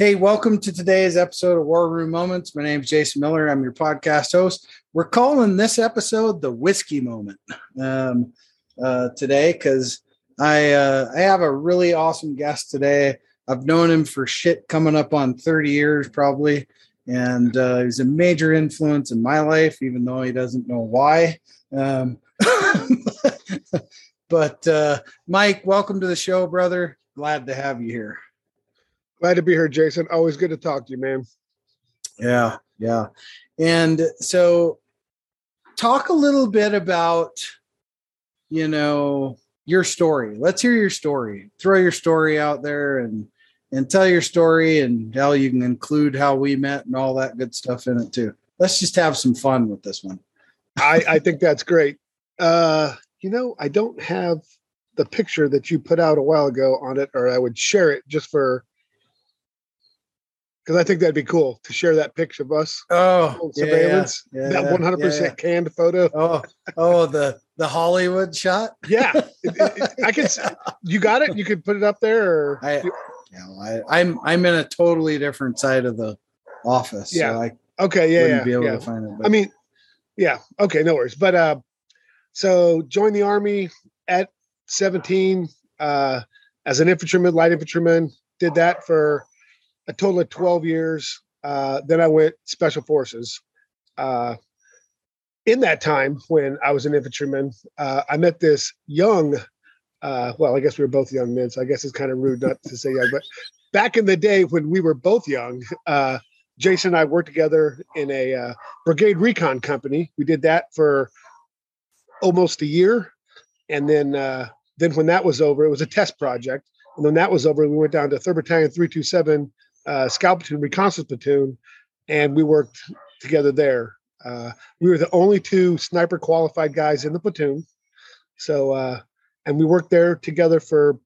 Hey, welcome to today's episode of War Room Moments. My name is Jason Miller. I'm your podcast host. We're calling this episode the whiskey moment um, uh, today because I uh, I have a really awesome guest today. I've known him for shit coming up on 30 years probably, and uh, he's a major influence in my life, even though he doesn't know why. Um, but uh, Mike, welcome to the show, brother. Glad to have you here. Glad to be here, Jason. Always good to talk to you, man. Yeah, yeah. And so talk a little bit about you know your story. Let's hear your story. Throw your story out there and and tell your story and how you can include how we met and all that good stuff in it too. Let's just have some fun with this one. I, I think that's great. Uh, you know, I don't have the picture that you put out a while ago on it, or I would share it just for because I think that'd be cool to share that picture of us. Oh, surveillance, yeah, yeah, that one hundred percent canned photo. Oh, oh, the the Hollywood shot. Yeah, it, it, I can. You got it. You could put it up there. Or I, you know, I, I'm I'm in a totally different side of the office. Yeah. So I okay. Yeah. Yeah. be able yeah. to find it. But I mean, yeah. Okay. No worries. But uh, so join the army at 17 uh, as an infantryman, light infantryman. Did that for a total of 12 years. Uh, then I went special forces. Uh, in that time, when I was an infantryman, uh, I met this young. Uh, well, I guess we were both young men, so I guess it's kind of rude not to say young. But back in the day when we were both young, uh, Jason and I worked together in a uh, brigade recon company. We did that for almost a year, and then then when that was over, it was a test project. And then that was over, we went down to Third Battalion, Three Two Seven, uh, Scout Platoon, Reconnaissance Platoon, and we worked together there. Uh, we were the only two sniper qualified guys in the platoon. So, uh, and we worked there together for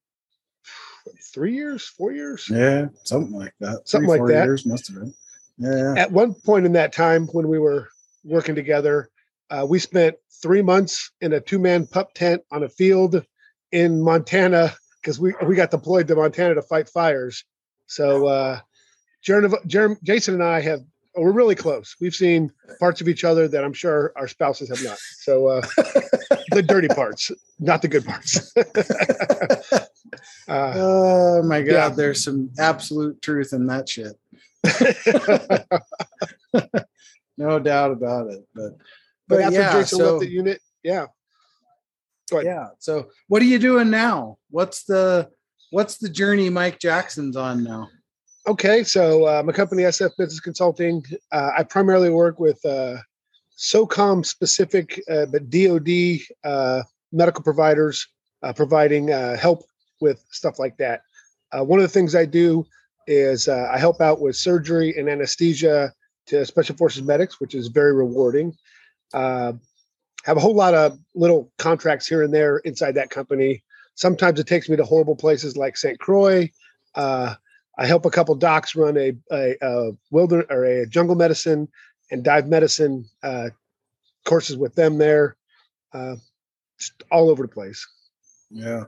three years, four years. yeah, something like that. Something Three, like four that. Years must have been. Yeah. At one point in that time when we were working together, uh, we spent three months in a two man pup tent on a field in Montana because we, we got deployed to Montana to fight fires. So, uh, Jaron, Jaron, Jason and I have, we're really close. We've seen parts of each other that I'm sure our spouses have not. So, uh, the dirty parts, not the good parts. uh, Oh my god, yeah. there's some absolute truth in that shit. No doubt about it. But but but after yeah, Jason so, left the unit, yeah. Yeah. So what are you doing now? What's the what's the journey Mike Jackson's on now? Okay, so uh, my company SF Business Consulting. Uh, I primarily work with uh, SOCOM specific, uh, but DoD uh, medical providers uh, providing help with stuff like that. One of the things I do is I help out with surgery and anesthesia to Special Forces medics, which is very rewarding. Have a whole lot of little contracts here and there inside that company. Sometimes it takes me to horrible places like St. Croix. Uh, I help a couple docs run a, a, a wilderness or a jungle medicine and dive medicine uh, courses with them there, uh, just all over the place. Yeah.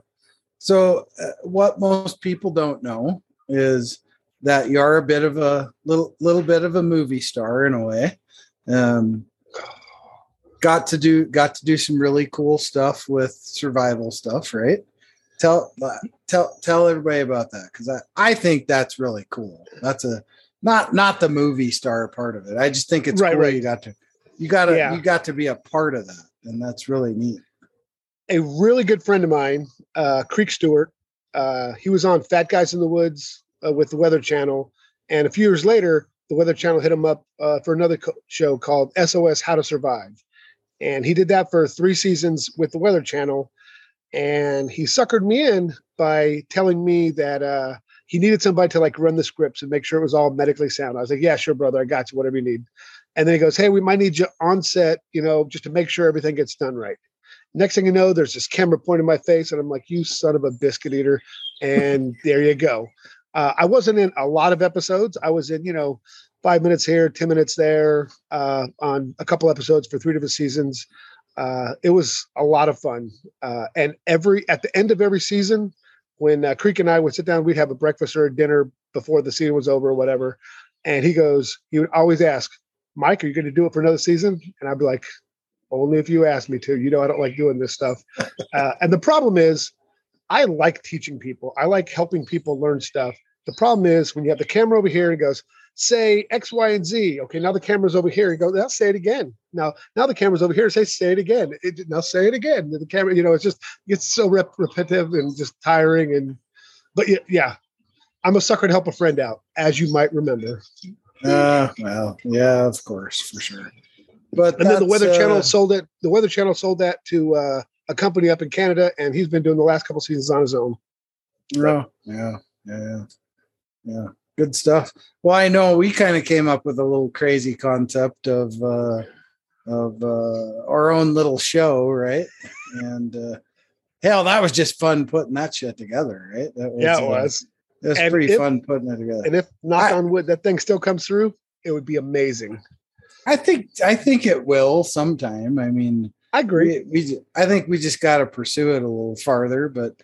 So uh, what most people don't know is that you are a bit of a little little bit of a movie star in a way. Um, got to do got to do some really cool stuff with survival stuff, right? Tell tell tell everybody about that because I, I think that's really cool. That's a not not the movie star part of it. I just think it's Right, cool right. you got to you got to Yeah. you got to be a part of that, and that's really neat. A really good friend of mine, uh, Creek Stewart, uh, he was on Fat Guys in the Woods uh, with the Weather Channel, and a few years later, the Weather Channel hit him up uh, for another co- show called SOS How to Survive, and he did that for three seasons with the Weather Channel, and he suckered me in by telling me that uh, he needed somebody to like run the scripts and make sure it was all medically sound. I was like, yeah, sure, brother, I got you, whatever you need. And then he goes, hey, we might need you on set, you know, just to make sure everything gets done right. Next thing you know, there's this camera pointing my face, and I'm like, you son of a biscuit eater. And there you go. Uh, I wasn't in a lot of episodes. I was in, you know, five minutes here, 10 minutes there uh, on a couple episodes for three different seasons. Uh, it was a lot of fun. Uh, and every, at the end of every season, when uh, Creek and I would sit down, we'd have a breakfast or a dinner before the season was over or whatever. And he goes, he would always ask, Mike, are you going to do it for another season? And I'd be like, only if you ask me to. You know, I don't like doing this stuff. Uh, and the problem is, I like teaching people. I like helping people learn stuff. The problem is when you have the camera over here and goes, say X, Y, and Z. Okay, now the camera's over here. You go, now say it again. Now, now the camera's over here. Say, say it again. It, now say it again. The camera, you know, it's just it's so rep- repetitive and just tiring. And but yeah, yeah, I'm a sucker to help a friend out, as you might remember. Uh, well, yeah, of course, for sure. But and then the Weather uh, Channel sold it. The Weather Channel sold that to uh, a company up in Canada, and he's been doing the last couple seasons on his own. Oh, yeah, yeah, yeah. Good stuff. Well, I know we kind of came up with a little crazy concept of uh, of uh, our own little show, right? And uh, hell, that was just fun putting that shit together, right? That was, yeah, it uh, was. it was And pretty if- fun putting it together. And if knock I- on wood, that thing still comes through, it would be amazing. I think I think it will sometime. I mean, I agree. we, we I think we just got to pursue it a little farther. But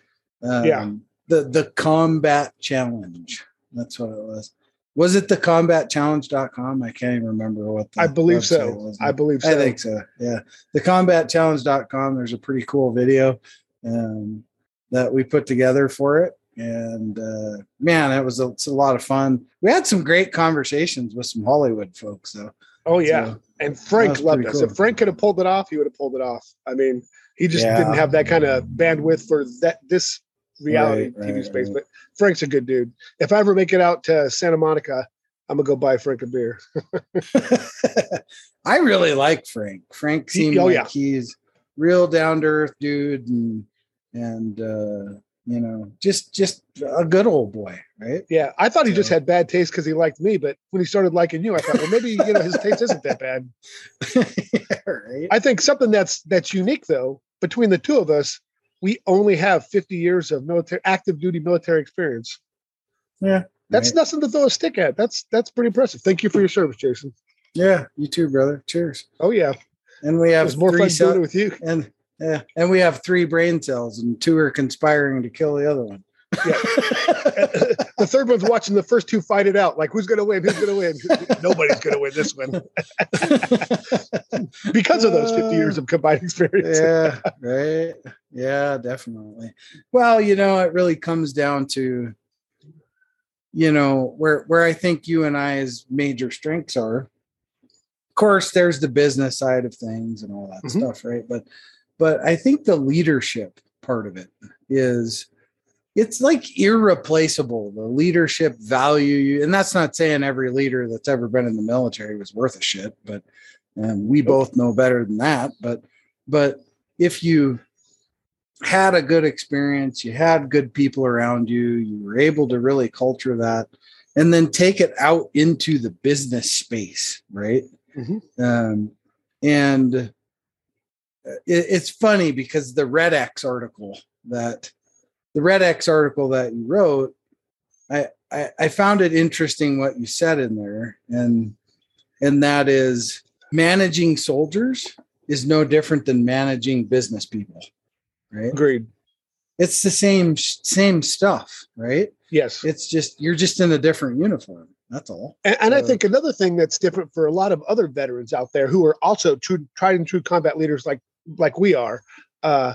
um, Yeah. the the combat challenge. That's what it was. Was it the combatchallenge.com? I can't even remember what the I believe so. was. I believe so. I think so. Yeah. The combatchallenge.com. There's a pretty cool video um, that we put together for it. And uh, man, it was a, it's a lot of fun. We had some great conversations with some Hollywood folks, though. Oh yeah, So, and Frank loved us. cool. If Frank could have pulled it off, he would have pulled it off. I mean, he just Yeah. didn't have that kind of bandwidth for that this reality Right, TV right, space. right. But Frank's a good dude. If I ever make it out to Santa Monica, I'm gonna go buy Frank a beer. I really like Frank. Frank seems seemed oh, like yeah. he's real down to earth dude and and uh you know just just a good old boy, right? Yeah, I thought he just had bad taste because he liked me, but when he started liking you, I thought, well, maybe you know his taste isn't that bad. yeah, right. I think something that's that's unique though between the two of us, we only have 50 years of military active duty military experience. Yeah. That's right. nothing to throw a stick at. That's that's pretty impressive. Thank you for your service, Jason. yeah, you too, brother. Cheers. Oh yeah, And we it have was more fun cell- doing it with you. and yeah, and we have three brain cells, and two are conspiring to kill the other one. the third one's watching the first two fight it out. Like who's gonna win? Who's gonna win? Nobody's gonna win this one because of those 50 years of combined experience. yeah, right. Yeah, definitely. Well, you know, it really comes down to, you know, where where I think you and I's major strengths are. Of course, there's the business side of things and all that Mhm. stuff, right? But but I think the leadership part of it is it's like irreplaceable the leadership value you and that's not saying every leader that's ever been in the military was worth a shit but um, we both know better than that but but if you had a good experience you had good people around you you were able to really culture that and then take it out into the business space right Mhm. um, and it, it's funny because the red x article that the red x article that you wrote I, I i found it interesting what you said in there and and that is managing soldiers is no different than managing business people right Agreed. it's the same same stuff right Yes. it's just you're just in a different uniform that's all And, and I think another thing that's different for a lot of other veterans out there who are also true, tried and true combat leaders like like we are, uh,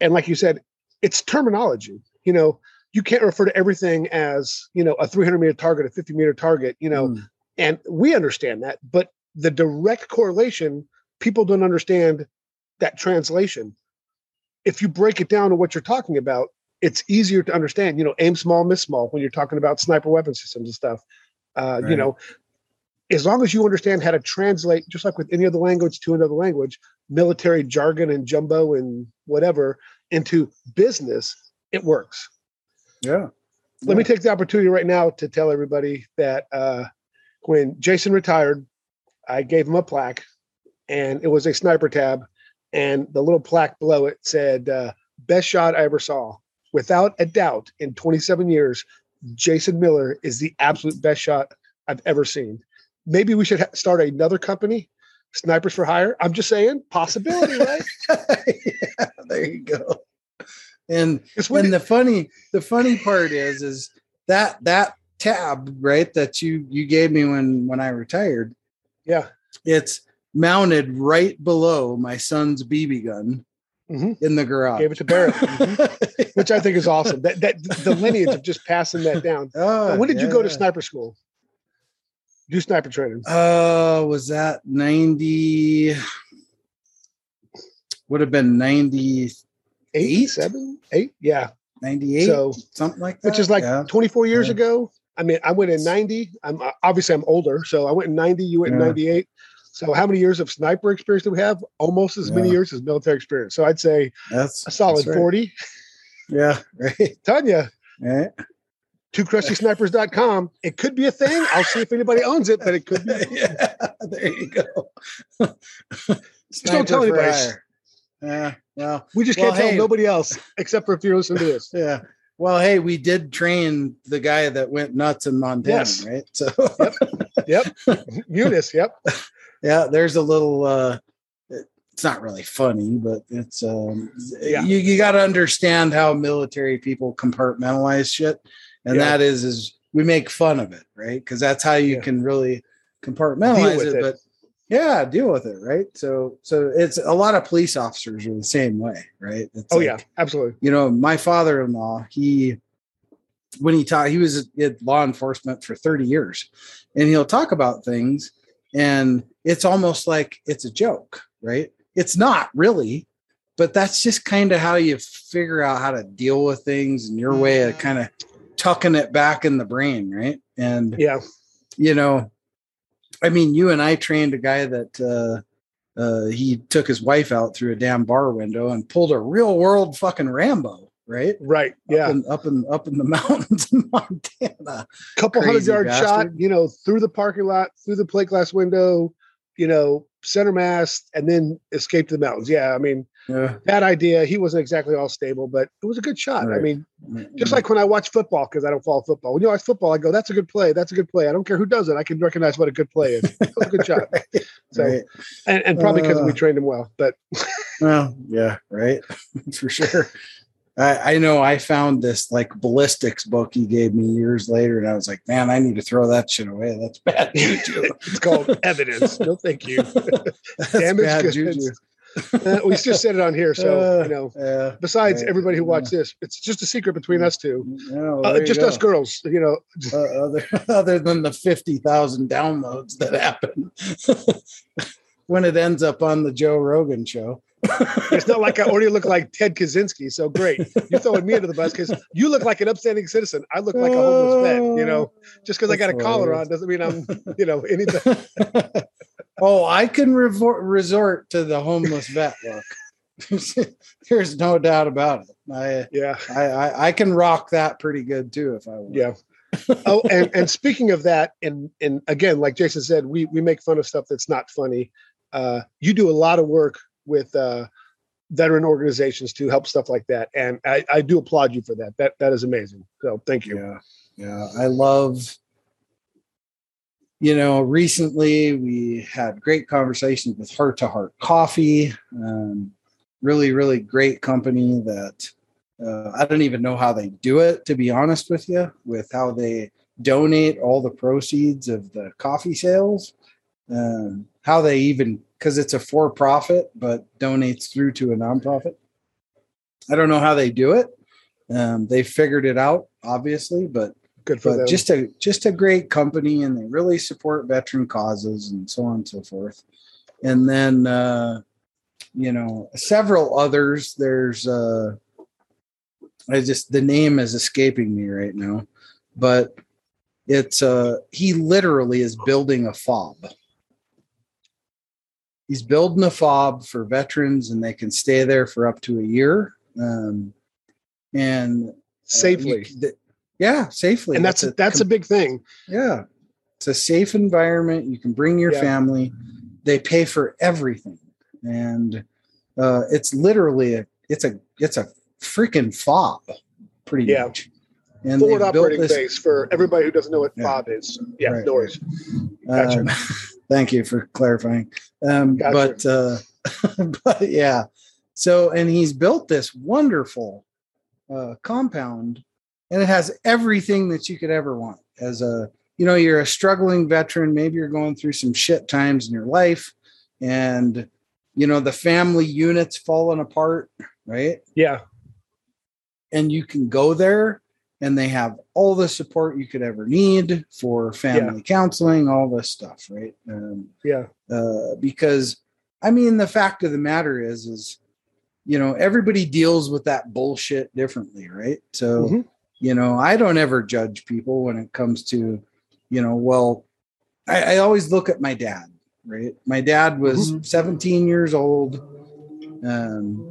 and like you said, it's terminology. You know, you can't refer to everything as you know a 300 meter target, a 50 meter target. You know, Mm. and we understand that, but the direct correlation, people don't understand that translation. If you break it down to what you're talking about, it's easier to understand. You know, aim small, miss small when you're talking about sniper weapon systems and stuff. Uh, You know, as long as you understand how to translate, just like with any other language to another language, military jargon and jumbo and whatever into business, it works. yeah let me take the opportunity right now to tell everybody that uh, when Jason retired, I gave him a plaque, and it was a sniper tab, and the little plaque below it said uh, "Best shot I ever saw." Without a doubt, in 27 years, Jason Miller is the absolute best shot I've ever seen. Maybe we should ha- start another company, Snipers for Hire. I'm just saying, possibility, right? yeah, there you go. And when and the funny the funny part is is that that tab right that you you gave me when when I retired yeah, it's mounted right below my son's BB gun Mhm. in the garage. gave it to Barrett, Mhm. which I think is awesome. That that the lineage of just passing that down. oh, when did you go to sniper school? Do sniper training. Uh, was that 90? Would have been 90, Eight, Eight? seven, eight, yeah. 98, So, something like that. which is like yeah. 24 years Yeah. ago. I mean, I went in 90. I'm uh, obviously I'm older, so I went in 90. You went in 98. So how many years of sniper experience do we have? Almost as many years as military experience. So I'd say that's a solid that's right. 40. Yeah, right. Tanya, right. twocrustysnipers.com. It could be a thing. I'll see if anybody owns it, but it could be. yeah, there you go. Just don't tell anybody. Yeah, well, We just Well, can't tell nobody else except for if you listen to this. yeah. Well, hey, we did train the guy that went nuts in Montana, Yes. right? So Yep. Eunice. Yep. yeah, there's a little uh it's not really funny, but it's um Yeah. you, you gotta understand how military people compartmentalize shit. And Yeah. that is is we make fun of it, right? Because that's how you Yeah. can really compartmentalize it, it. But yeah, deal with it, right? So so it's a lot of police officers are the same way, right? It's Oh like, yeah, absolutely. you know, my father-in-law, he when he taught, he was in law enforcement for 30 years, and he'll talk about things, and it's almost like it's a joke, right? It's not really, but that's just kind of how you figure out how to deal with things and your way of mm-hmm. kind of tucking it back in the brain, right? And Yeah. you know, I mean, you and I trained a guy that uh, uh, he took his wife out through a damn bar window and pulled a real world fucking Rambo, right? Right. Yeah. Up in, up in up in the mountains in Montana. couple hundred Crazy yard shot, you know, through the parking lot, through the plate glass window, you know, center mast, and then escape to the mountains. Yeah, I mean, Yeah. bad idea. He wasn't exactly all stable, but it was a good shot. I Right. mean, just like when I watch football, because I don't follow football. When you watch football, I go, "That's a good play. That's a good play." I don't care who does it. I can recognize what a good play is. That was a good shot. Right. So, right. and, and probably because we Uh. trained him well. But Well, yeah, right. For sure. I, I know I found this like ballistics book he gave me years later, and I was like, man, I need to throw that shit away. That's bad juju. it's called evidence. No, thank you. That's Damage bad juju. Uh, we just said it on here, so Uh, you know. Yeah. Besides right, everybody who yeah. watched this, it's just a secret between us two. Yeah, well, Uh, just us girls, you know. uh, other other than the 50,000 downloads that happen when it ends up on the Joe Rogan show. It's not like I already look like Ted Kaczynski. So great. You're throwing me under the bus because you look like an upstanding citizen. I look like a homeless vet, you know. Just because I got a That's collar on doesn't mean I'm, you know, anything. Oh, I can revor- resort to the homeless vet look. There's no doubt about it. I, Yeah. I I I can rock that pretty good too if I want. Yeah. Oh, and, and speaking of that, and and again, like Jason said, we we make fun of stuff that's not funny. Uh, you do a lot of work with uh, veteran organizations to help stuff like that, and I, I do applaud you for that. That that is amazing. So thank you. Yeah. Yeah. I love, you know, recently we had great conversations with Heart to Heart Coffee. Um, really, really great company that uh, I don't even know how they do it, to be honest with you, with how they donate all the proceeds of the coffee sales. Um, how they even, because it's a for profit, but donates through to a nonprofit. I don't know how they do it. Um, they figured it out, obviously, but Good for but them. just a just a great company and they really support veteran causes and so on and so forth and then uh you know several others there's uh i just the name is escaping me right now but it's uh he literally is building a fob he's building a fob for veterans and they can stay there for up to a year um and uh, safely. you- Yeah, safely. and that's that's a, big thing. yeah. It's a safe environment. You can bring your Yeah. family. They pay for everything, and uh, it's literally a it's a it's a freaking fob, pretty Yeah. much. And Forward operating this- base for everybody who doesn't know what Yeah. FOB is. Yeah, Right, no worries. Gotcha. Um, thank you for clarifying. Um, Gotcha. But uh, but yeah, so and he's built this wonderful uh, compound, and it has everything that you could ever want. As a you know, you're a struggling veteran, maybe you're going through some shit times in your life, and you know the family unit's falling apart, right? Yeah, and you can go there and they have all the support you could ever need for family counseling all this stuff right um, yeah, uh, because i mean the fact of the matter is is you know everybody deals with that bullshit differently right so Mhm. You know i don't ever judge people when it comes to you know well i, I always look at my dad right my dad was Mhm. 17 years old um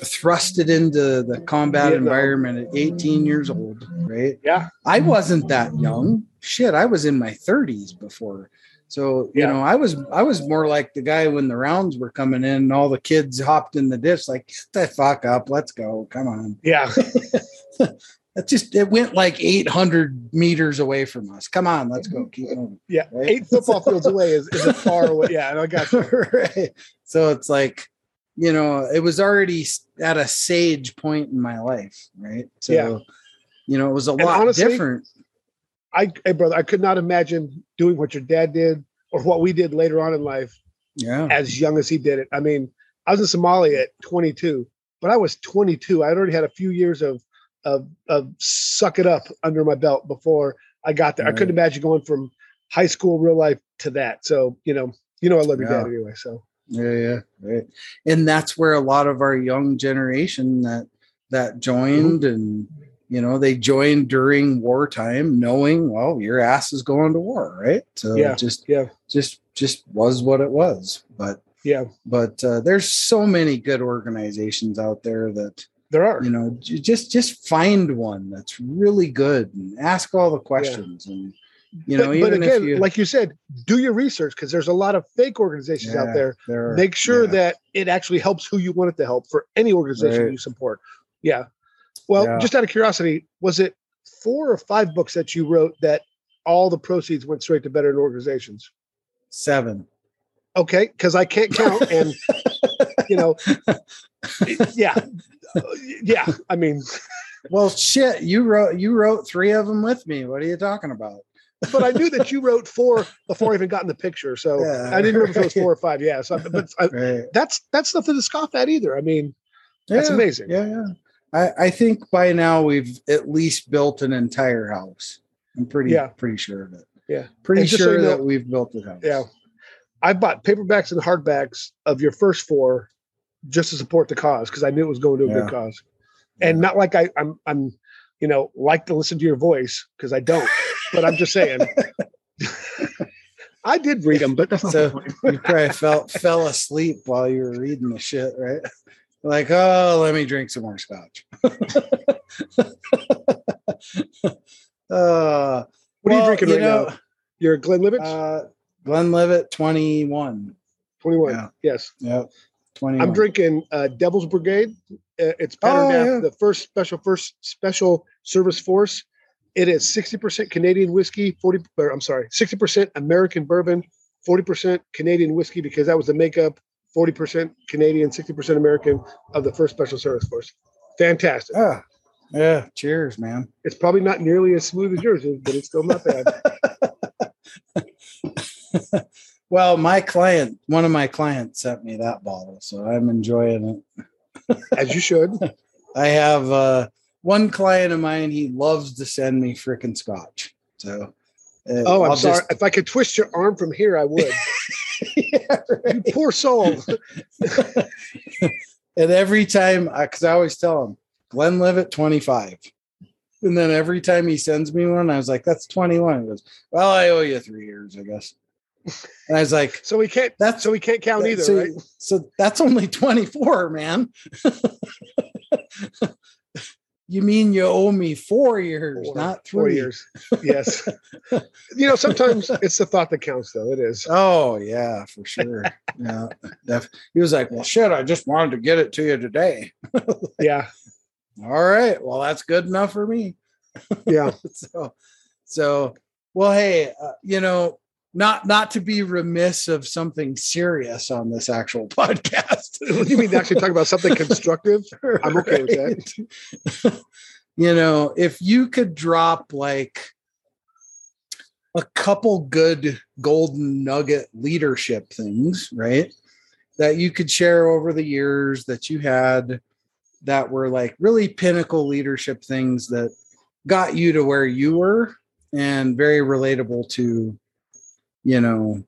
thrusted into the combat Vietnam. environment at 18 years old right yeah, I wasn't that young. Shit, I was in my 30s before. So, you Yeah. know, I was I was more like the guy when the rounds were coming in and all the kids hopped in the ditch like, "Shut the fuck up, let's go. Come on. yeah, It just it went like 800 meters away from us. Come on, let's go. Keep moving. yeah. Right? Eight football fields away is, is a far away. Yeah, I got you. right. So it's like, you know, it was already at a sage point in my life, right? So, Yeah. you know, it was a And lot honestly, different. I, hey, brother, I could not imagine doing what your dad did or what we did later on in life Yeah. as young as he did it. I mean, I was in Somalia at 22, but I was 22. I'd already had a few years of of of suck it up under my belt before I got there. I couldn't imagine going from high school real life to that. So you know, you know, I love your Yeah. dad anyway. So Yeah, yeah, right. And that's where a lot of our young generation that that joined and you know they joined during wartime, knowing well your ass is going to war, right? So Yeah, just yeah. just just was what it was. But yeah, but uh, there's so many good organizations out there that there are. you know just just find one that's really good and ask all the questions and you know but, but again, if you like you said, do your research because there's a lot of fake organizations Yeah, out there. there are- Make sure yeah. that it actually helps who you want it to help for any organization Right. you support. Yeah. Well, Yeah. just out of curiosity, was it four or five books that you wrote that all the proceeds went straight to veteran organizations? seven Okay, because I can't count, and you know, yeah, Uh, yeah. I mean, well shit you wrote you wrote three of them with me what are you talking about but I knew that you wrote four before I even got in the picture, so Yeah. I didn't remember if it was four or five. Yeah, so but I, right that's that's nothing to scoff at either. I mean, That's Yeah, amazing. Yeah, yeah. I, I think by now we've at least built an entire house. I'm pretty Yeah. pretty sure of it. Yeah. Pretty And just so sure you know- that we've built the house. Yeah. I bought paperbacks and hardbacks of your first four just to support the cause because I knew it was going to a Yeah. good cause. And not like I, I'm, I'm, you know, like to listen to your voice because I don't, but I'm just saying. I did read them, but that's So- you probably fell fell asleep while you were reading the shit, right? Like, oh, let me drink some more scotch. uh, What are you well, drinking right know, now? Your Glenlivet, Uh, Glenlivet 21. 21. yeah. Yes. Yep. 21. I'm drinking uh, Devil's Brigade. Uh, it's patterned Oh, after yeah. the first special first special service force. It is 60% Canadian whiskey, 40 or I'm sorry, 60% American bourbon, 40% Canadian whiskey because that was the makeup, 40% Canadian, 60% American of the first special service force. Fantastic. Ah, yeah. Cheers, man. It's probably not nearly as smooth as yours but it's still not bad. Well, my client, one of my clients sent me that bottle, so I'm enjoying it. as you should. I have uh, one client of mine, he loves to send me freaking scotch. So, uh, Oh, I'm I'll sorry. just- If I could twist your arm from here, I would. Yeah, right. You poor soul. and every time, because I always tell him, Glenn Glenlivet 25. And then every time he sends me one, I was like, that's 21. He goes, well, I owe you three years, I guess. And I was like, So we can't. That's- so we can't count either, so, right? so that's only 24, man. you mean you owe me four years, Four- not three. Four years. Yes. you know, sometimes it's the thought that counts, though. It is. Oh yeah, for sure. yeah. He was like, Well shit, I just wanted to get it to you today. Yeah. All right. Well, that's good enough for me. Yeah. so so well hey uh, you know not not to be remiss of something serious on this actual podcast you mean actually talk about something constructive? I'm okay with that. that you know if you could drop like a couple good golden nugget leadership things right that you could share over the years that you had that were like really pinnacle leadership things that got you to where you were and very relatable to you know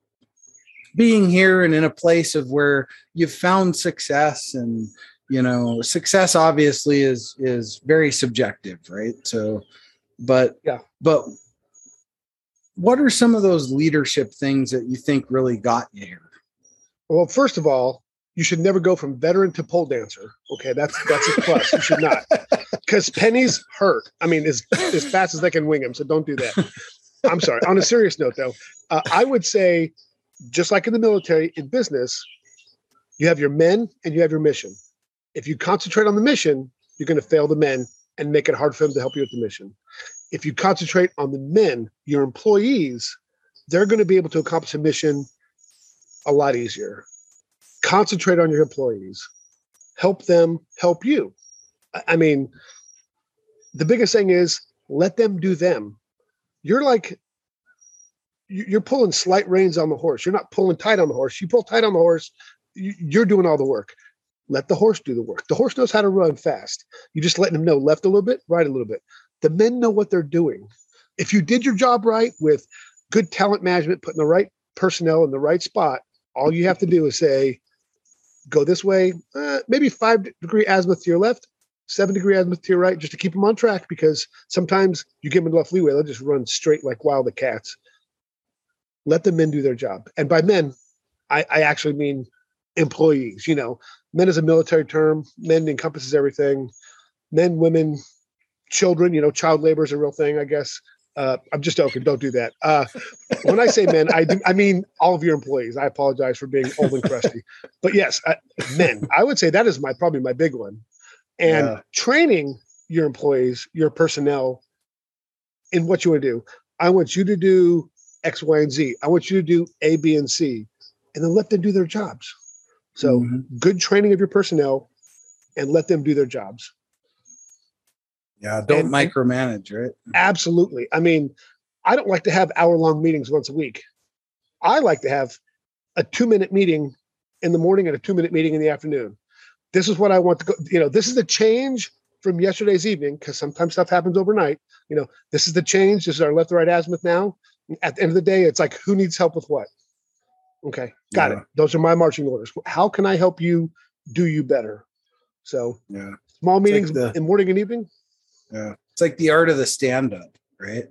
being here and in a place of where you've found success and you know success obviously is is very subjective right so but Yeah. but what are some of those leadership things that you think really got you here Well, first of all, you should never go from veteran to pole dancer. Okay, that's that's a plus. You should not, because pennies hurt. I mean, as as fast as they can wing them. So don't do that. I'm sorry. On a serious note, though, uh, I would say, just like in the military, in business, you have your men and you have your mission. If you concentrate on the mission, you're going to fail the men and make it hard for them to help you with the mission. If you concentrate on the men, your employees, they're going to be able to accomplish a mission a lot easier. Concentrate on your employees, help them help you. I- I mean, the biggest thing is let them do them. You're like, you- you're pulling slight reins on the horse. You're not pulling tight on the horse. You pull tight on the horse, you- you're doing all the work. Let the horse do the work. The horse knows how to run fast. You just letting him know left a little bit, right a little bit. The men know what they're doing. If you did your job right with good talent management, putting the right personnel in the right spot, all you have to do is say, go this way, uh, maybe five degree azimuth to your left, seven degree azimuth to your right, just to keep them on track. Because sometimes you give them enough leeway, they'll just run straight like wild the cats. Let the men do their job. And by men, I, I actually mean employees. You know, men is a military term, men encompasses everything. Men, women, children, you know, child labor is a real thing, I guess. Uh, I'm just joking. Don't do that. Uh, when I say men, I do, I mean all of your employees. I apologize for being old and crusty, but yes, men. I would say that is my probably my big one, and Yeah. training your employees, your personnel, in what you want to do. I want you to do X, Y, and Z. I want you to do A, B, and C, and then let them do their jobs. So Mhm. good training of your personnel, and let them do their jobs. yeah don't and- micromanage right Absolutely. I mean, I don't like to have hour long meetings once a week. I like to have a two minute meeting in the morning and a two minute meeting in the afternoon. This is what I want to go. You know, this is the change from yesterday's evening because sometimes stuff happens overnight. You know, this is the change. This is our left to right azimuth now. At the end of the day, it's like who needs help with what? Okay, got Yeah. it. Those are my marching orders. How can I help you do you better? So yeah small It's like meetings the- in morning and evening. yeah it's like the art of the stand up right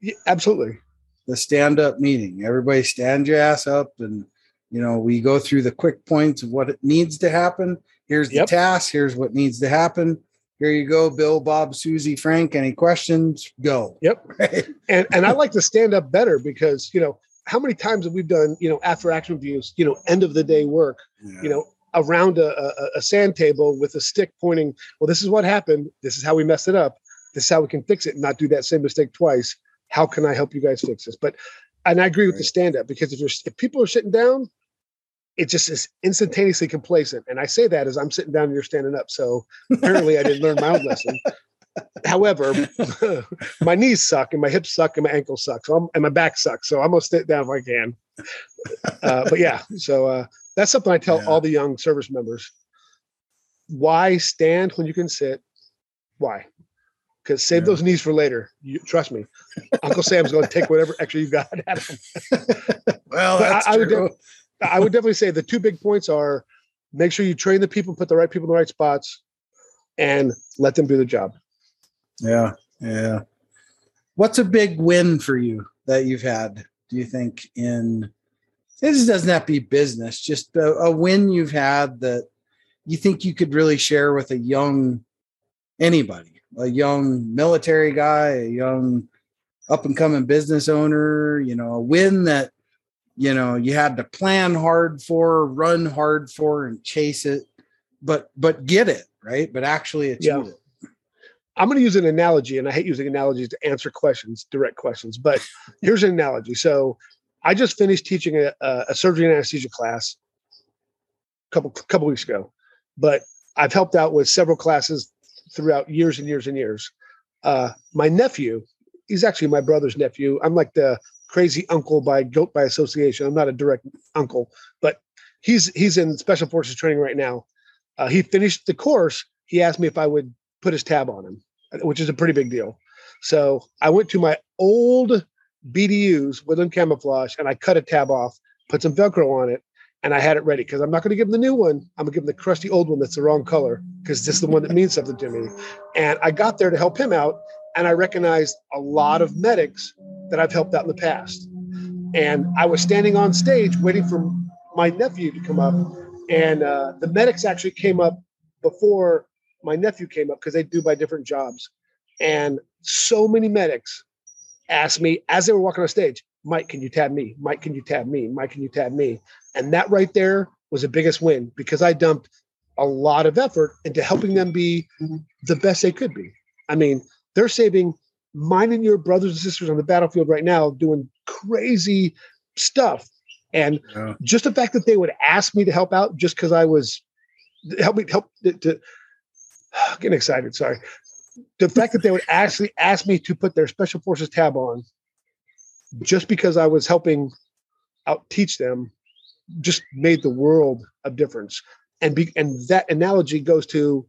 Yeah, absolutely. the stand up meeting. Everybody stand your ass up and you know, we go through the quick points of what it needs to happen. Here's the Yep. task, here's what needs to happen. Here you go, Bill, Bob, Susie, Frank. Any questions? Go. Yep. Right? and and I like to stand up better because you know how many times have we done you know after action reviews you know end of the day work you know around a, a, a sand table with a stick pointing well this is what happened this is how we messed it up this is how we can fix it and not do that same mistake twice how can I help you guys fix this but and I agree with the stand up because if you're if people are sitting down it just is instantaneously complacent and I say that as I'm sitting down and you're standing up so apparently I didn't learn my own lesson However, my knees suck and my hips suck and my ankles suck. So I'm, and my back sucks. So I'm gonna sit down if I can. Uh, but yeah, so uh, that's something I tell Yeah. all the young service members. Why stand when you can sit? Why? Because save Yeah. those knees for later. You, trust me, Uncle Sam's going to take whatever extra you've got out of him. well, But I- that's I would true. I would definitely say the two big points are make sure you train the people, put the right people in the right spots, and let them do the job. yeah. Yeah. What's a big win for you that you've had? Do you think in this doesn't have to be business, just a, a win you've had that you think you could really share with a young anybody, a young military guy, a young up and coming business owner, you know, a win that you know you had to plan hard for, run hard for, and chase it, but but get it right, but actually achieve Yeah. it. I'm going to use an analogy, and I hate using analogies to answer questions, direct questions, but here's an analogy. So I just finished teaching a, a a surgery and anesthesia class a couple couple weeks ago, but I've helped out with several classes throughout years and years and years. Uh, my nephew, he's actually my brother's nephew. I'm like the crazy uncle by goat by association. I'm not a direct uncle, but he's he's in special forces training right now. Uh, he finished the course. He asked me if I would put his tab on him, which is a pretty big deal. So I went to my old BDUs within camouflage and I cut a tab off, put some Velcro on it, and I had it ready because I'm not going to give him the new one. I'm going to give him the crusty old one that's the wrong color because this is the one that means something to me. And I got there to help him out, and I recognized a lot of medics that I've helped out in the past. And I was standing on stage waiting for my nephew to come up, and uh, the medics actually came up before my nephew came up because they do by different jobs. And so many medics asked me as they were walking on stage, Mike, can you tab me? Mike, can you tab me? Mike, can you tab me? And that right there was the biggest win because I dumped a lot of effort into helping them be the best they could be. I mean, they're saving mine and your brothers and sisters on the battlefield right now doing crazy stuff. And Yeah. just the fact that they would ask me to help out just because I was help me help to, to getting excited. Sorry. The fact that they would actually ask me to put their special forces tab on just because I was helping out teach them just made the world of difference. And be, and that analogy goes to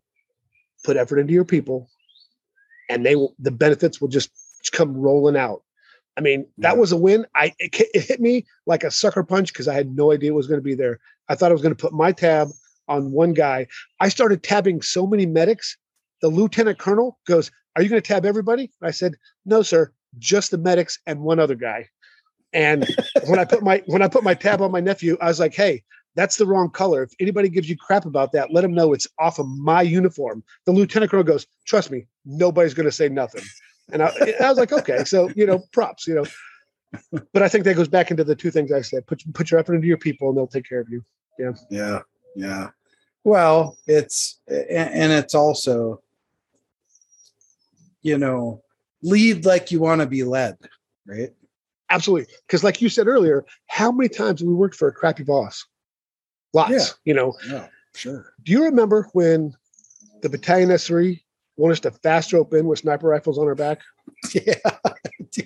put effort into your people and they will the benefits will just come rolling out. I mean, that Yeah. was a win. I it, it hit me like a sucker punch because I had no idea it was going to be there. I thought I was going to put my tab on one guy. I started tabbing so many medics. The lieutenant colonel goes, "Are you going to tab everybody?" I said, "No, sir, just the medics and one other guy." And when I put my when I put my tab on my nephew, I was like, "Hey, that's the wrong color. If anybody gives you crap about that, let them know it's off of my uniform." The lieutenant colonel goes, "Trust me, nobody's going to say nothing." And I, I was like, "Okay, so you know, props, you know." But I think that goes back into the two things I said: put put your effort into your people, and they'll take care of you. Yeah, yeah. Yeah. Well, it's and it's also, you know, lead like you want to be led, right? Absolutely, because like you said earlier, how many times have we worked for a crappy boss? Lots. Yeah. You know, Yeah, sure. do you remember when the battalion S3 wanted us to fast rope in with sniper rifles on our back? Yeah, I do.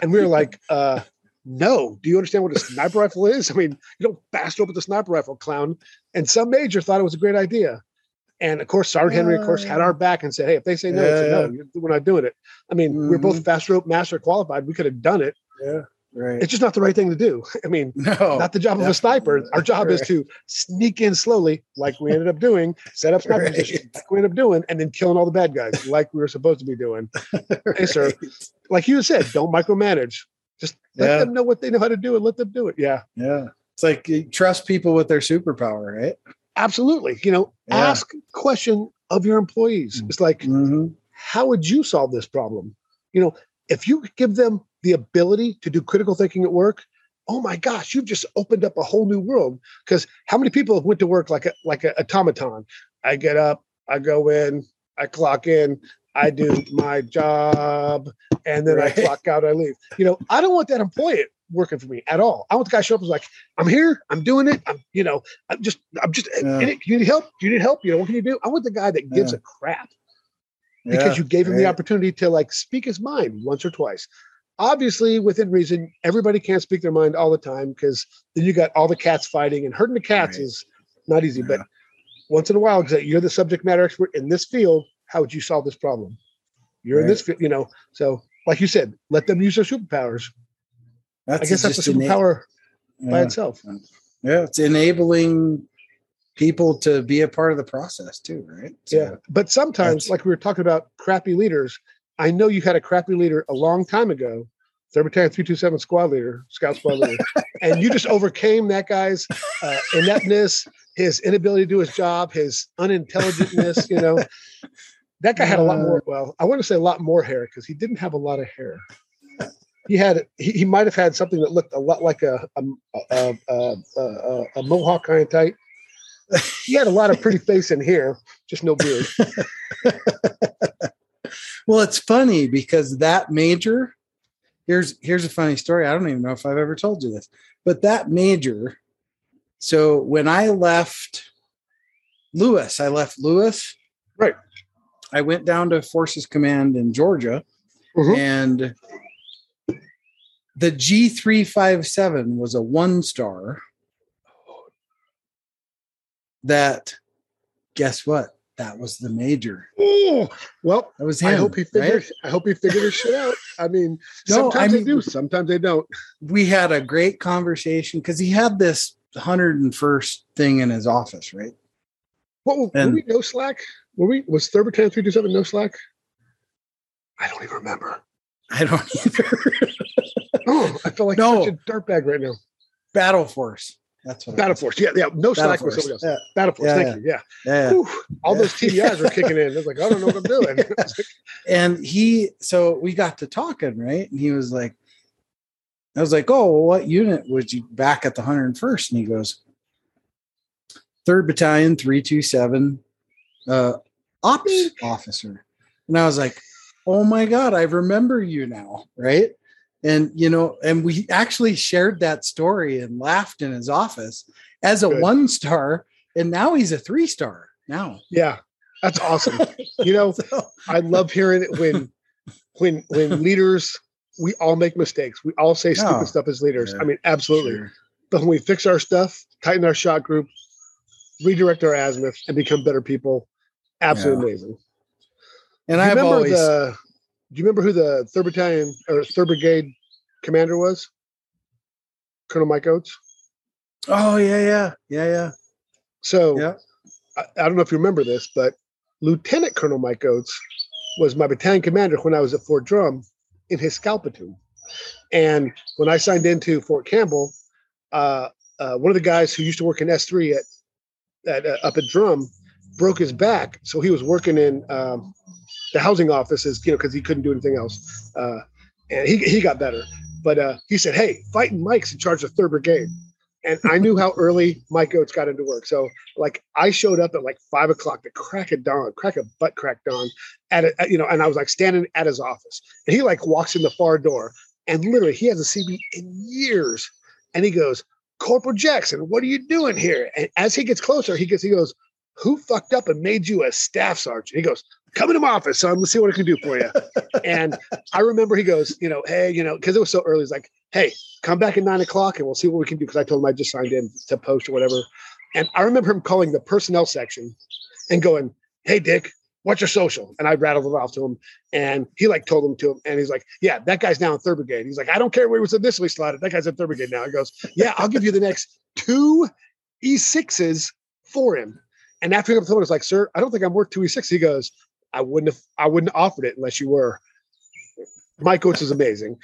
And we were like, uh, no. Do you understand what a sniper rifle is? I mean, you don't fast rope with a sniper rifle, clown. And some major thought it was a great idea. And of course, Sergeant Henry, of course, had our back and said, hey, if they say no, Yeah. no. We're not doing it. I mean, we're Mhm. both fast rope master qualified. We could have done it. Right. It's just not the right thing to do. I mean, no, not the job of a sniper. Our job is to sneak in slowly, like we ended up doing, set up sniper Right. positions, like we ended up doing, and then killing all the bad guys, like we were supposed to be doing. Hey, sir. Like you said, don't micromanage. Just let Yeah. them know what they know how to do and let them do it. Yeah, Yeah. It's like you trust people with their superpower, right? absolutely. You know, Yeah. ask question of your employees. Mm. It's like, Mm-hmm. how would you solve this problem? You know, if you give them the ability to do critical thinking at work, oh my gosh, you've just opened up a whole new world. Because how many people have went to work like a like a automaton? I get up, I go in, I clock in, I do my job, and then Right. I clock out, I leave. You know, I don't want that employee working for me at all. I want the guy to show up and like, I'm here, I'm doing it, I'm, you know, I'm just, I'm just, eh, Yeah. "Hey, you need help? Do you need help? You know, what can you do? I want the guy that gives Yeah. a crap because you gave him the opportunity to like speak his mind once or twice. Obviously, within reason, everybody can't speak their mind all the time because then you got all the cats fighting and hurting the cats Right. is not easy. But once in a while, because you're the subject matter expert in this field, how would you solve this problem? You're in this field, you know. So, like you said, let them use their superpowers. That's I guess that's a just ena- superpower by yeah. itself. Yeah, it's enabling people to be a part of the process too, right? So, Yeah. But sometimes, like we were talking about crappy leaders, I know you had a crappy leader a long time ago, third battalion 327 squad leader, scout squad leader, and you just overcame that guy's uh, ineptness, his inability to do his job, his unintelligentness, you know. That guy had a lot Uh, more. Well, I want to say a lot more hair because he didn't have a lot of hair. He had he, he might have had something that looked a lot like a a, a, a, a, a mohawk kind of type. He had a lot of pretty face and hair, just no beard. Well, it's funny because that major, here's here's a funny story. I don't even know if I've ever told you this, but that major. So when I left Lewis, I left Lewis. Right. I went down to Forces Command in Georgia, Mhm. and the G three five seven was a one star. That, guess what? That was the major. Oh, well, That was him. I hope he right? figured. I hope he figured his shit out. I mean, No, sometimes I they do, sometimes they don't. we had a great conversation because he had this 101st thing in his office, right? What were, And- were we no slack? Were we was third battalion three two seven no slack? I don't even remember. I don't either. Oh, I feel like No. such a dirtbag right now. Battle Force. That's what. Battle. Force. Yeah, yeah. No Battle slack was somebody else. Yeah, Battle Force. Yeah, thank yeah. you. Yeah. yeah. Whew, all those TBIs were kicking in. I was like, I don't know what I'm doing. Like, And he, so we got to talking, right? And he was like, I was like, oh, well, what unit was you back at the 101st? And he goes, third battalion, 327, uh, ops officer. And I was like, oh my God, I remember you now. Right. And, you know, and we actually shared that story and laughed in his office as a Good. one star. And now he's a three star now. yeah, that's awesome. You know, So, I love hearing it when when when leaders we all make mistakes. We all say stupid Oh, stuff as leaders. yeah. I mean, absolutely. sure. But when we fix our stuff, tighten our shot group, redirect our azimuth, and become better people, absolutely amazing. And I've remember always, the? Do you remember who the third battalion or third brigade commander was? Colonel Mike Oates. oh, yeah, yeah, yeah, yeah. So Yeah. I, I don't know if you remember this, but Lieutenant Colonel Mike Oates was my battalion commander when I was at Fort Drum in his scout platoon. And when I signed into Fort Campbell, uh, uh, one of the guys who used to work in S3 at, at uh, up at Drum broke his back, so he was working in um, the housing offices, you know, because he couldn't do anything else. Uh, and he he got better, but uh, he said, "Hey, fighting Mike's in charge of Third Brigade." And I knew how early Mike Oates got into work, so like I showed up at like five o'clock, the crack of dawn, crack of butt crack dawn, at it, you know, and I was like standing at his office, and he like walks in the far door, and literally he hasn't seen me in years, and he goes, Corporal Jackson, what are you doing here? And as he gets closer, he gets he goes, Who fucked up and made you a staff sergeant? He goes, Come into my office, son. Let's see what I can do for you. and I remember he goes, you know, hey, you know, because it was so early. He's like, hey, come back at nine o'clock and we'll see what we can do. Because I told him I just signed in to post or whatever. And I remember him calling the personnel section and going, hey, Dick, what's your social? And I rattled it off to him. And he like told him to him. And he's like, yeah, that guy's now in third brigade. He's like, I don't care where he was initially slotted. That guy's in third brigade now. He goes, yeah, I'll give you the next two E6s for him. And after he got the phone, I was like, sir, I don't think I'm worth two E6. He goes, I wouldn't have, I wouldn't have offered it unless you were. Mike Oates is amazing.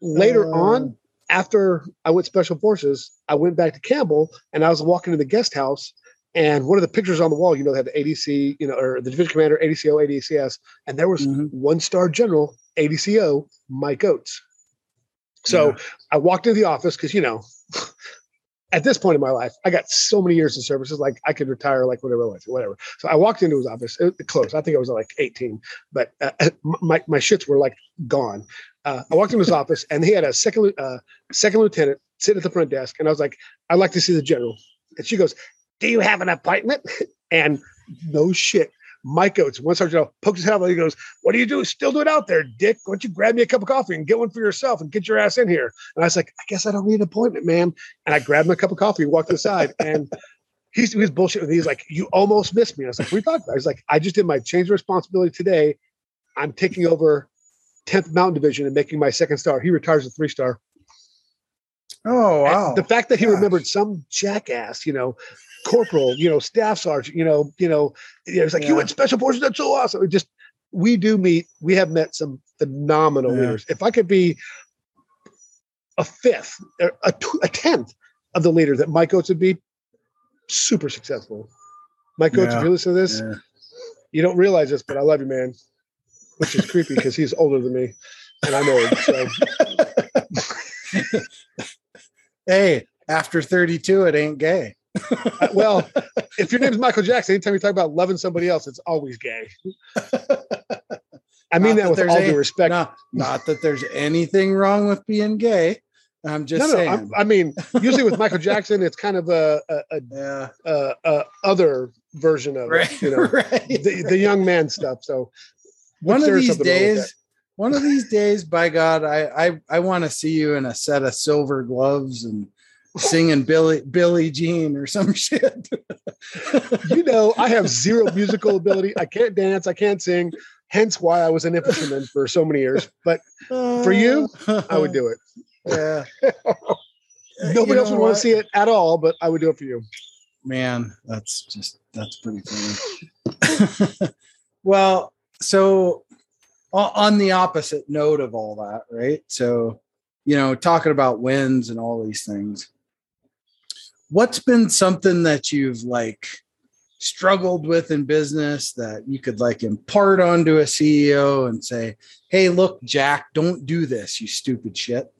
Later Uh, on, after I went special forces, I went back to Campbell and I was walking to the guest house. And one of the pictures on the wall, you know, they had the ADC, you know, or the division commander, ADCO, ADCS, and there was Mhm. one star general, ADCO, Mike Oates. So Yeah. I walked into the office because, you know, at this point in my life, I got so many years of services, like I could retire like whatever, whatever. So I walked into his office, it, close. I think I was like 18, but uh, my, my shits were like gone. Uh, I walked into his office and he had a second, uh, second lieutenant sitting at the front desk. And I was like, I'd like to see the general. And she goes, do you have an appointment? And no shit. Mike Oates, one sergeant, pokes his head out. He goes, What do you do? Still do it out there, Dick. Why don't you grab me a cup of coffee and get one for yourself and get your ass in here? And I was like, I guess I don't need an appointment, man. And I grabbed him a cup of coffee walked to the side. And he's he was bullshit. with me. He's like, You almost missed me. I was like, What are you talking about? He's like, I just did my change of responsibility today. I'm taking over 10th Mountain Division and making my second star. He retires a three star. Oh, And. The fact that he Gosh. remembered some jackass, you know, corporal, you know, staff sergeant, you know, you know, you it's like you Yeah. went special forces. That's so awesome. It just we do meet. We have met some phenomenal Yeah. leaders. If I could be a fifth, or a, tw- a tenth of the leader that Mike Oates would be, super successful. Mike Oates, Yeah. if you listen to this. You don't realize this, but I love you, man. Which is creepy because he's older than me, and I'm old. So hey, after 32, it ain't gay. Uh, well, if your name is Michael Jackson, anytime you talk about loving somebody else, it's always gay. I mean Not that with all any- due respect. Not, not that there's anything wrong with being gay. I'm just no, no. saying. I'm, I mean, usually with Michael Jackson, it's kind of a, a, a, yeah. a, a other version of Right. it, you know, right. the, the young man stuff. So one of these something wrong with days, one of these days, by God, I I, I want to see you in a set of silver gloves and singing Billy Billy Jean or some shit. you know, I have zero musical ability. I can't dance. I can't sing. Hence why I was an infantryman for so many years. But For you, I would do it. Yeah. Nobody You else would want to see it at all, but I would do it for you. Man, that's just that's pretty funny. well, so on the opposite note of all that, right? So, you know, talking about wins and all these things. What's been something that you've like struggled with in business that you could like impart onto a CEO and say, "Hey, look, Jack, don't do this, you stupid shit."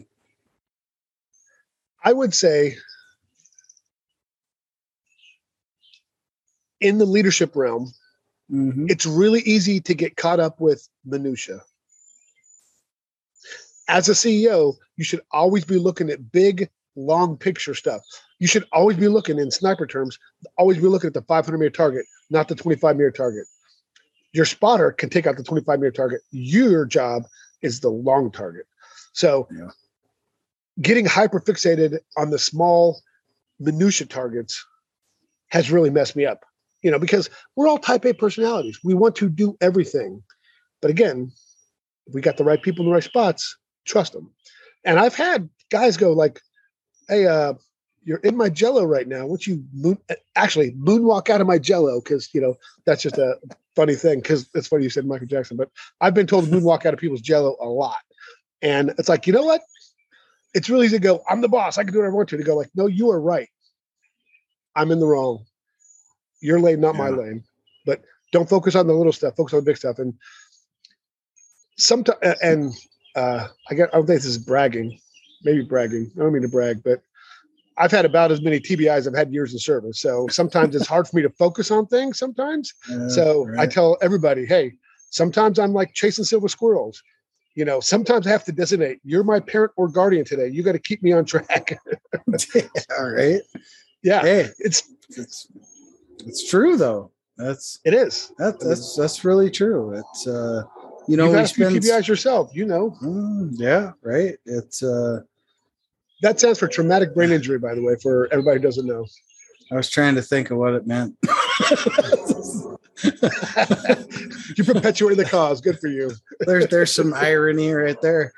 I would say in the leadership realm, Mhm. it's really easy to get caught up with minutia. As a CEO, you should always be looking at big, long picture stuff. You should always be looking in sniper terms, always be looking at the 500 meter target, not the 25 meter target. Your spotter can take out the 25 meter target. Your job is the long target. So, Yeah. getting hyper fixated on the small minutia targets has really messed me up. You know, because we're all type A personalities. We want to do everything. But again, if we got the right people in the right spots, trust them. And I've had guys go like, hey, uh, you're in my jello right now. Won't you moon actually moonwalk out of my jello? Cause you know, that's just a funny thing. Cause it's funny you said Michael Jackson, but I've been told to moonwalk out of people's jello a lot. And it's like, you know what? It's really easy to go, I'm the boss. I can do whatever I want to. To go like, no, you are right. I'm in the wrong. Your lane, not my Yeah. lane. But don't focus on the little stuff. Focus on the big stuff. And sometimes, and uh, I get, I don't think this is bragging, maybe bragging. I don't mean to brag, but I've had about as many TBIs as I've had years in service. So sometimes it's hard for me to focus on things. Sometimes, Yeah, so I tell everybody, hey, sometimes I'm like chasing silver squirrels. You know, sometimes I have to designate, you're my parent or guardian today. You got to keep me on track. all right. yeah, Hey, it's it's it's true though. That's it is. that, that's that's really true. It's uh you know You've we had spend TBIs yourself, you know. Mm, yeah right. It's uh That stands for traumatic brain injury, by the way, for everybody who doesn't know. I was trying to think of what it meant. you perpetuated the cause. Good for you. there's there's some irony right there.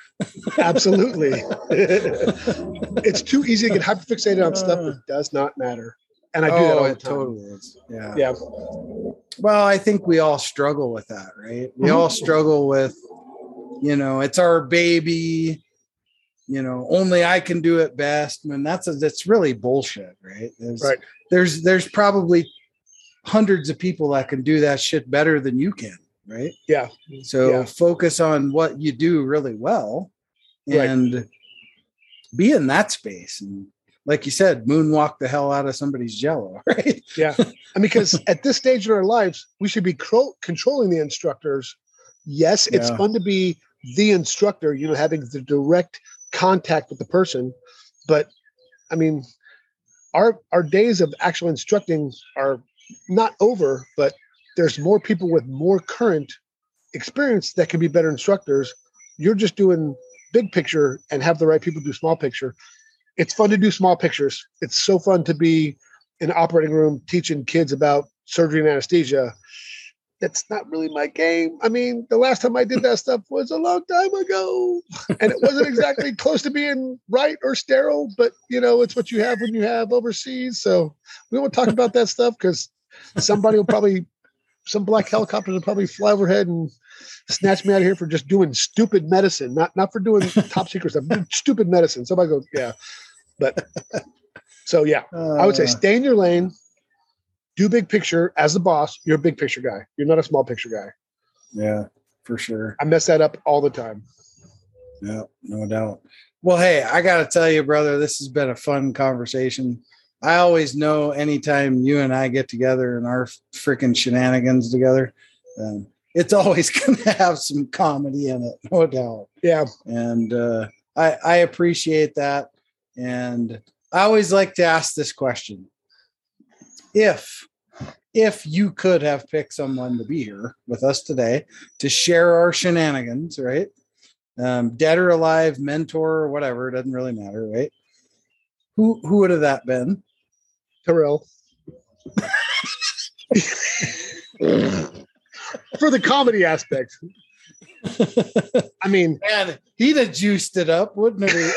Absolutely. it's too easy to get hyperfixated on stuff that does not matter. And I do that oh, all the it time. totally is. Yeah. Yeah. Well, I think we all struggle with that, right? We Mhm. all struggle with, you know, it's our baby. You know, only I can do it best. I mean, that's a, that's really bullshit, right? There's, Right. There's there's probably hundreds of people that can do that shit better than you can, right? Yeah. So Yeah. focus on what you do really well, Right. and be in that space. And like you said, moonwalk the hell out of somebody's jello, right? Yeah. And because at this stage in our lives, we should be cro- controlling the instructors. Yes, it's Yeah. fun to be the instructor, you know, having the direct contact with the person. But I mean, our our days of actual instructing are not over, but there's more people with more current experience that can be better instructors. You're just doing big picture and have the right people do small picture. It's fun to do small pictures. It's so fun to be in operating room teaching kids about surgery and anesthesia. That's not really my game. I mean, the last time I did that stuff was a long time ago, and it wasn't exactly close to being right or sterile. But you know, it's what you have when you have overseas. So we won't talk about that stuff because somebody will probably, some black helicopters will probably fly overhead and snatch me out of here for just doing stupid medicine, not not for doing top secret stuff, stupid medicine. Somebody goes, yeah, but so yeah, I would say Uh, stay in your lane, do big picture as the boss. You're a big picture guy. You're not a small picture guy. Yeah, for sure. I mess that up all the time. Yeah, no doubt. Well, hey, I got to tell you, brother, this has been a fun conversation. I always know anytime you and I get together and our freaking shenanigans together, um, it's always going to have some comedy in it, no doubt. Yeah. And uh, I, I appreciate that. And I always like to ask this question: If if you could have picked someone to be here with us today to share our shenanigans, right? Um, dead or alive, mentor or whatever, doesn't really matter, right? Who who would have that been? Terrell. For the comedy aspect. I mean, Man, he'd have juiced it up, wouldn't he?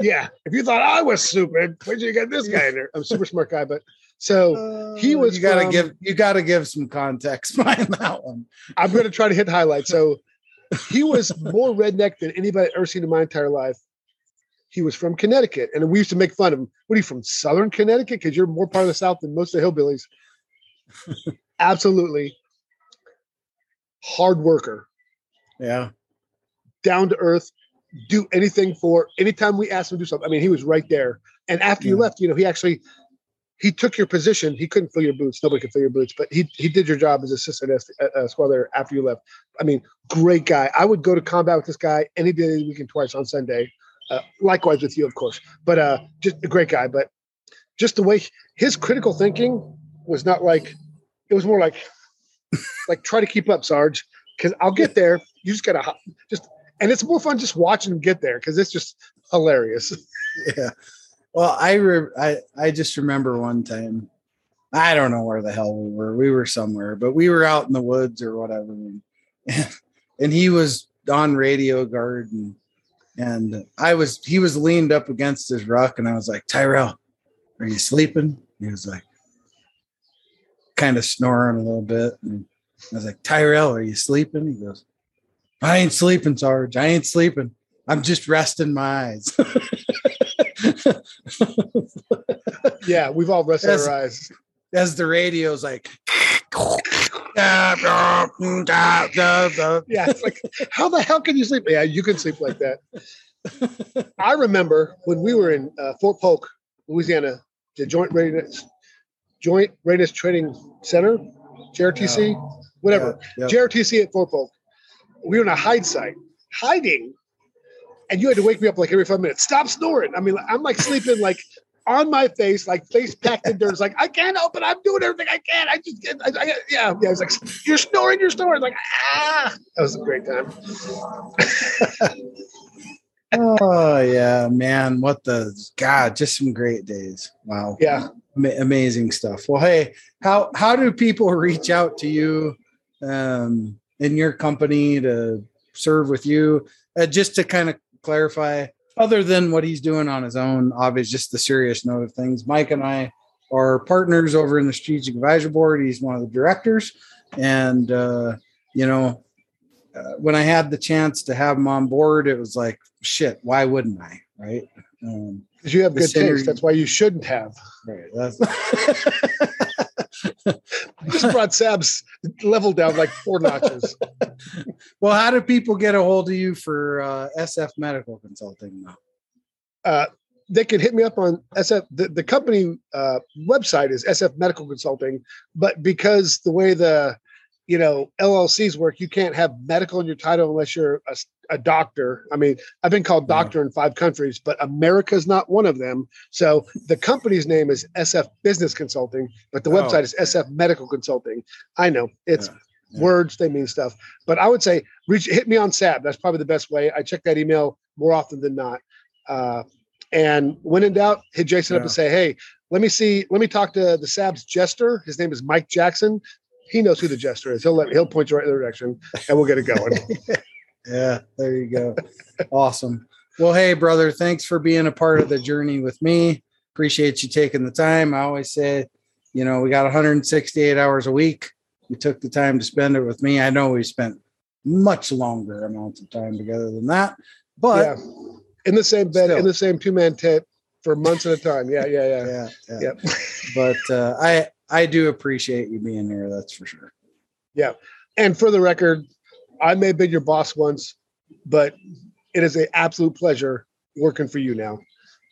yeah. If you thought I was stupid, where'd you get this guy in there? I'm a super smart guy, but so he uh, was You gotta from- give you gotta give some context behind that one. I'm going to try to hit highlights. So he was more redneck than anybody I've ever seen in my entire life. He was from Connecticut, and we used to make fun of him. What are you from Southern Connecticut? Because you're more part of the South than most of the hillbillies. Absolutely hard worker, Yeah. down to earth, do anything for. Anytime we asked him to do something, I mean, he was right there. And after you left, you know, he actually he took your position. He couldn't fill your boots. Nobody could fill your boots, but he he did your job as assistant as uh, squad after you left. I mean, great guy. I would go to combat with this guy any day of the week and twice on Sunday. Uh, likewise with you, of course. But uh, just a great guy. But just the way his critical thinking was not like it was more like like try to keep up, Sarge, because I'll get there. You just gotta just and it's more fun just watching him get there because it's just hilarious. Yeah. Well, I re- I I just remember one time. I don't know where the hell we were. We were somewhere, but we were out in the woods or whatever. And, and he was on radio guard and and I was he was leaned up against his ruck and I was like, Tyrell, are you sleeping? He was like kind of snoring a little bit. And I was like, Tyrell, are you sleeping? He goes, I ain't sleeping, Sarge. I ain't sleeping. I'm just resting my eyes. Yeah, we've all rested Yes. our eyes. As the radio's like, Yeah, it's like how the hell can you sleep? Yeah, you can sleep like that. I remember when we were in uh, Fort Polk, Louisiana, the Joint Readiness Joint Readiness Training Center, JRTC, whatever, Yeah, yeah. JRTC at Fort Polk. We were in a hide site, hiding, and you had to wake me up like every five minutes. Stop snoring. I mean, I'm like sleeping like on my face, like face packed in dirt. It's like I can't help it. I'm doing everything I can. I just, I, I, yeah, yeah. It's like you're snoring, you're snoring. Like ah, that was a great time. Oh yeah, man! What the God? Just some great days. Wow. Yeah. Ma- amazing stuff. Well, hey, how how do people reach out to you um, in your company to serve with you? Uh, just to kind of clarify, other than what he's doing on his own, obviously, just the serious note of things. Mike and I are partners over in the Strategic Advisory Board. He's one of the directors, and uh, you know, uh, when I had the chance to have him on board, it was like, shit, why wouldn't I? Right. Um, Because you have good synergy. taste. That's why you shouldn't have. right. Just brought Sab's level down like four notches. well, how do people get a hold of you for uh, SF Medical Consulting? Uh, they can hit me up on SF. The, the company uh, website is SF Medical Consulting, but because the way the you know LLCs work, you can't have medical in your title unless you're a, a doctor. I mean, I've been called Yeah. doctor in five countries, but America's not one of them. So the company's name is SF Business Consulting, but the Oh, website is. SF Medical Consulting. I know it's Yeah, yeah. words they mean stuff, but I would say reach hit me on SAB. That's probably the best way. I check that email more often than not. Uh, and when in doubt, hit Jason up and say, "Hey, let me see. Let me talk to the Sab's jester. His name is Mike Jackson. He knows who the jester is. He'll let he'll point you right in the direction, and we'll get it going." Yeah, there you go. awesome. Well, hey, brother, thanks for being a part of the journey with me. Appreciate you taking the time. I always say, you know, we got 168 hours a week. You took the time to spend it with me. I know we spent much longer amounts of time together than that, but yeah, in the same bed, Still. in the same two man tent for months at a time. Yeah, yeah, yeah. yeah, yeah. Yep. but uh, I I do appreciate you being here. That's for sure. Yeah. And for the record, I may have been your boss once, but it is an absolute pleasure working for you now.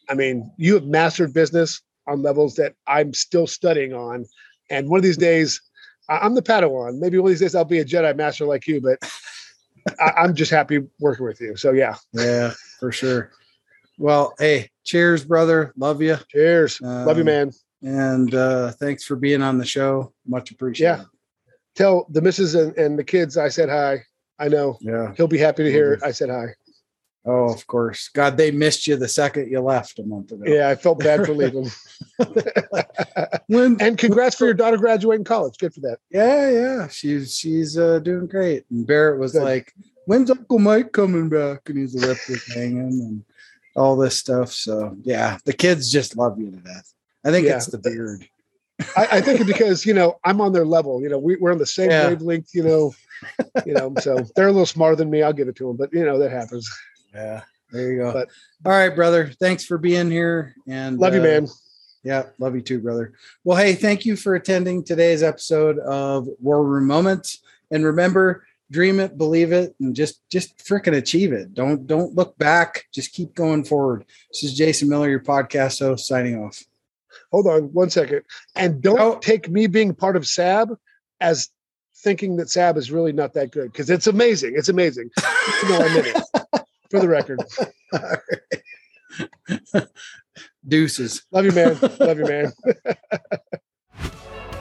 I mean, you have mastered business on levels that I'm still studying on. And one of these days, I'm the Padawan. Maybe one of these days I'll be a Jedi Master like you, but I, am just happy working with you. So yeah. Yeah, for sure. Well, hey, cheers, brother. Love you. Cheers. Um, Love you, man. And uh, thanks for being on the show. Much appreciated. Yeah. Tell the missus and, and the kids I said hi. I know. Yeah. He'll be happy to hear it. I said hi. Oh, of course. God, they missed you the second you left a month ago. Yeah, I felt bad for leaving. when, and congrats for your daughter graduating college. Good for that. Yeah, yeah. She's she's uh, doing great. And Barrett was Good. like, When's Uncle Mike coming back? And he's lip was hanging and all this stuff. So yeah, the kids just love you to death. I think yeah. it's the beard. I, I, think because you know I'm on their level. You know, we, are on the same yeah. wavelength. You know, you know, so they're a little smarter than me. I'll give it to them, but you know that happens. Yeah. There you go. But, All right, brother. Thanks for being here. And love you, uh, man. Yeah, love you too, brother. Well, hey, thank you for attending today's episode of War Room Moments. And remember, dream it, believe it, and just just freaking achieve it. Don't don't look back. Just keep going forward. This is Jason Miller, your podcast host, signing off. Hold on one second. And don't oh. take me being part of SAB as thinking that SAB is really not that good because it's amazing. It's amazing. no, I'm it for the record. Deuces. Love you, man. Love you, man.